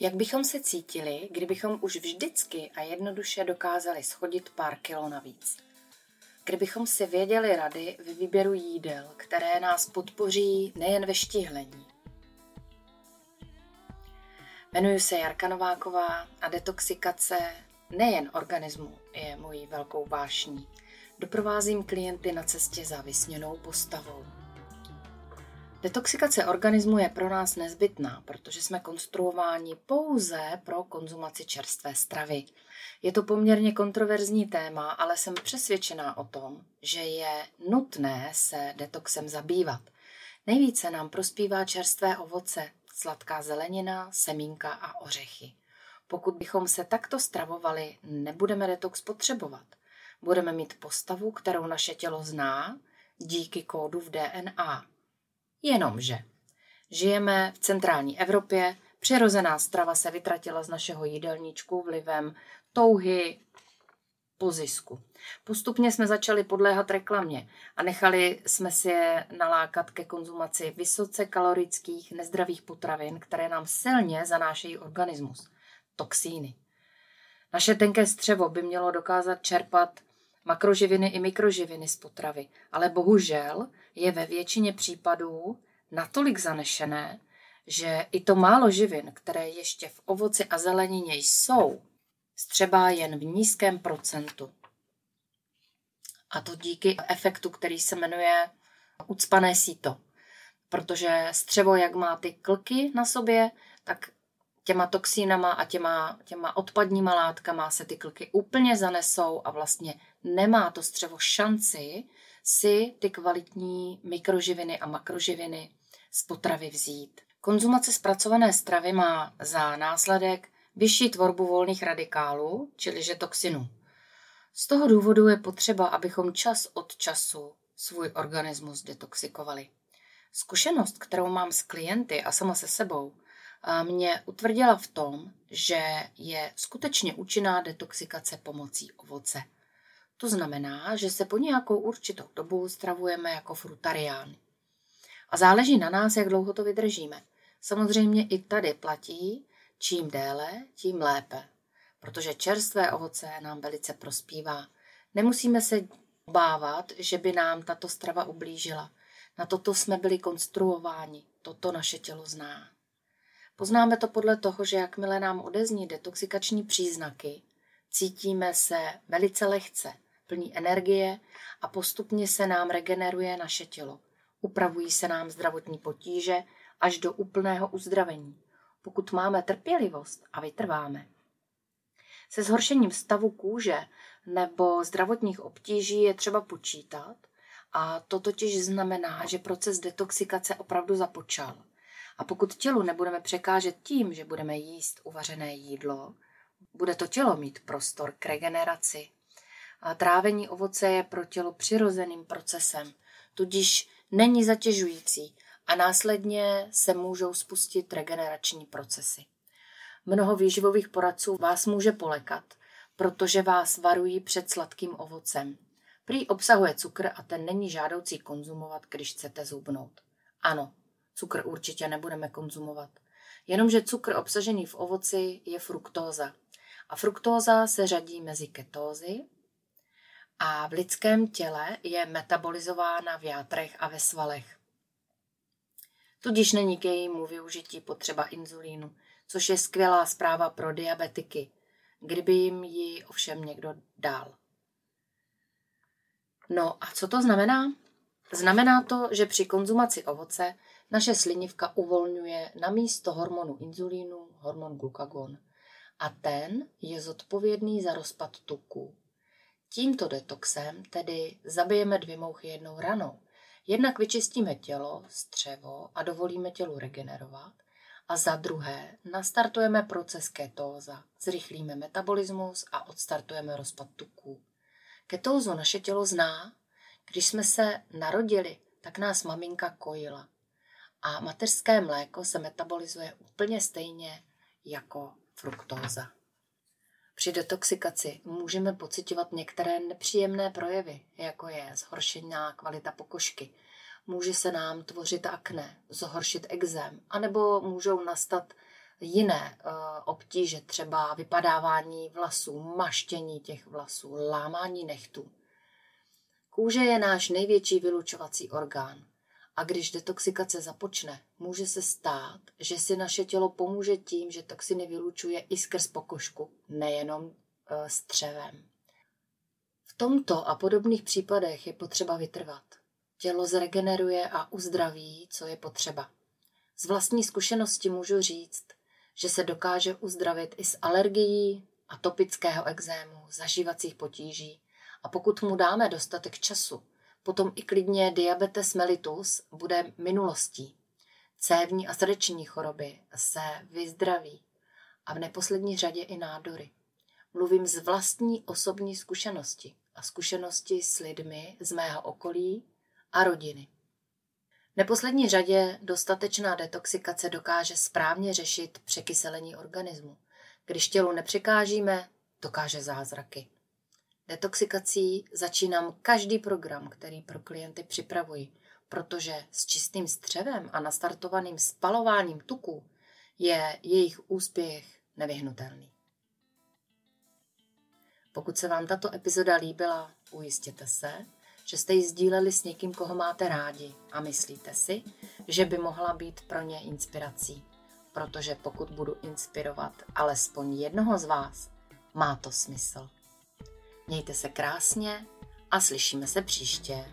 Jak bychom se cítili, kdybychom už vždycky a jednoduše dokázali schodit pár kilo navíc? Kdybychom si věděli rady ve výběru jídel, které nás podpoří nejen ve štíhlení. Jmenuji se Jarka Nováková a detoxikace nejen organismu je mojí velkou vášní. Doprovázím klienty na cestě za vysněnou postavou. Detoxikace organismu je pro nás nezbytná, protože jsme konstruováni pouze pro konzumaci čerstvé stravy. Je to poměrně kontroverzní téma, ale jsem přesvědčená o tom, že je nutné se detoxem zabývat. Nejvíce nám prospívá čerstvé ovoce, sladká zelenina, semínka a ořechy. Pokud bychom se takto stravovali, nebudeme detox potřebovat. Budeme mít postavu, kterou naše tělo zná díky kódu v DNA. Jenomže žijeme v centrální Evropě, přirozená strava se vytratila z našeho jídelníčku vlivem touhy po zisku. Postupně jsme začali podléhat reklamě a nechali jsme si je nalákat ke konzumaci vysoce kalorických, nezdravých potravin, které nám silně zanášejí organismus. Toxíny. Naše tenké střevo by mělo dokázat čerpat makroživiny i mikroživiny z potravy, ale bohužel je ve většině případů natolik zanešené, že i to málo živin, které ještě v ovoci a zelenině jsou, střebá jen v nízkém procentu. A to díky efektu, který se jmenuje ucpané síto. Protože střevo, jak má ty klky na sobě, tak těma toxínama a těma, těma odpadníma látkama se ty klky úplně zanesou a vlastně nemá to střevo šanci si ty kvalitní mikroživiny a makroživiny z potravy vzít. Konzumace zpracované stravy má za následek vyšší tvorbu volných radikálů, čiliže toxinů. Z toho důvodu je potřeba, abychom čas od času svůj organismus detoxikovali. Zkušenost, kterou mám s klienty a sama se sebou, mě utvrdila v tom, že je skutečně účinná detoxikace pomocí ovoce. To znamená, že se po nějakou určitou dobu stravujeme jako frutarián. A záleží na nás, jak dlouho to vydržíme. Samozřejmě i tady platí, čím déle, tím lépe, protože čerstvé ovoce nám velice prospívá. Nemusíme se obávat, že by nám tato strava ublížila. Na toto jsme byli konstruováni, toto naše tělo zná. Poznáme to podle toho, že jakmile nám odezní detoxikační příznaky, cítíme se velice lehce, plní energie a postupně se nám regeneruje naše tělo. Upravují se nám zdravotní potíže až do úplného uzdravení, pokud máme trpělivost a vytrváme. Se zhoršením stavu kůže nebo zdravotních obtíží je třeba počítat a to totiž znamená, že proces detoxikace opravdu započal. A pokud tělu nebudeme překážet tím, že budeme jíst uvařené jídlo, bude to tělo mít prostor k regeneraci. A trávení ovoce je pro tělo přirozeným procesem, tudíž není zatěžující a následně se můžou spustit regenerační procesy. Mnoho výživových poradců vás může polekat, protože vás varují před sladkým ovocem. Prý obsahuje cukr a ten není žádoucí konzumovat, když chcete zubnout. Ano, cukr určitě nebudeme konzumovat. Jenomže cukr obsažený v ovoci je fruktóza. A fruktóza se řadí mezi ketózy a v lidském těle je metabolizována v játrech a ve svalech. Tudíž není k jejímu využití potřeba inzulínu, což je skvělá zpráva pro diabetiky, kdyby jim ji ovšem někdo dal. No a co to znamená? Znamená to, že při konzumaci ovoce naše slinivka uvolňuje na místo hormonu inzulínu hormon glukagon a ten je zodpovědný za rozpad tuku. Tímto detoxem tedy zabijeme dvě mouchy jednou ranou. Jednak vyčistíme tělo, střevo a dovolíme tělu regenerovat. A za druhé nastartujeme proces ketóza, zrychlíme metabolismus a odstartujeme rozpad tuků. Ketózu naše tělo zná. Když jsme se narodili, tak nás maminka kojila. A mateřské mléko se metabolizuje úplně stejně jako fruktóza. Při detoxikaci můžeme pocitovat některé nepříjemné projevy, jako je zhoršená kvalita pokožky. Může se nám tvořit akné, zhoršit exém, anebo můžou nastat jiné uh, obtíže, třeba vypadávání vlasů, maštění těch vlasů, lámání nechtů. Kůže je náš největší vylučovací orgán. A když detoxikace započne, může se stát, že si naše tělo pomůže tím, že toxiny vylučuje i skrz pokožku, nejenom uh, střevem. V tomto a podobných případech je potřeba vytrvat. Tělo zregeneruje a uzdraví, co je potřeba. Z vlastní zkušenosti můžu říct, že se dokáže uzdravit i z alergií, atopického exému, zažívacích potíží a pokud mu dáme dostatek času, potom i klidně diabetes mellitus bude minulostí. Cévní a srdeční choroby se vyzdraví a v neposlední řadě i nádory. Mluvím z vlastní osobní zkušenosti a zkušenosti s lidmi z mého okolí a rodiny. V neposlední řadě dostatečná detoxikace dokáže správně řešit překyselení organismu. Když tělu nepřekážíme, dokáže zázraky. Detoxikací začínám každý program, který pro klienty připravuji, protože s čistým střevem a nastartovaným spalováním tuků je jejich úspěch nevyhnutelný. Pokud se vám tato epizoda líbila, ujistěte se, že jste ji sdíleli s někým, koho máte rádi a myslíte si, že by mohla být pro ně inspirací. Protože pokud budu inspirovat alespoň jednoho z vás, má to smysl. Mějte se krásně a slyšíme se příště.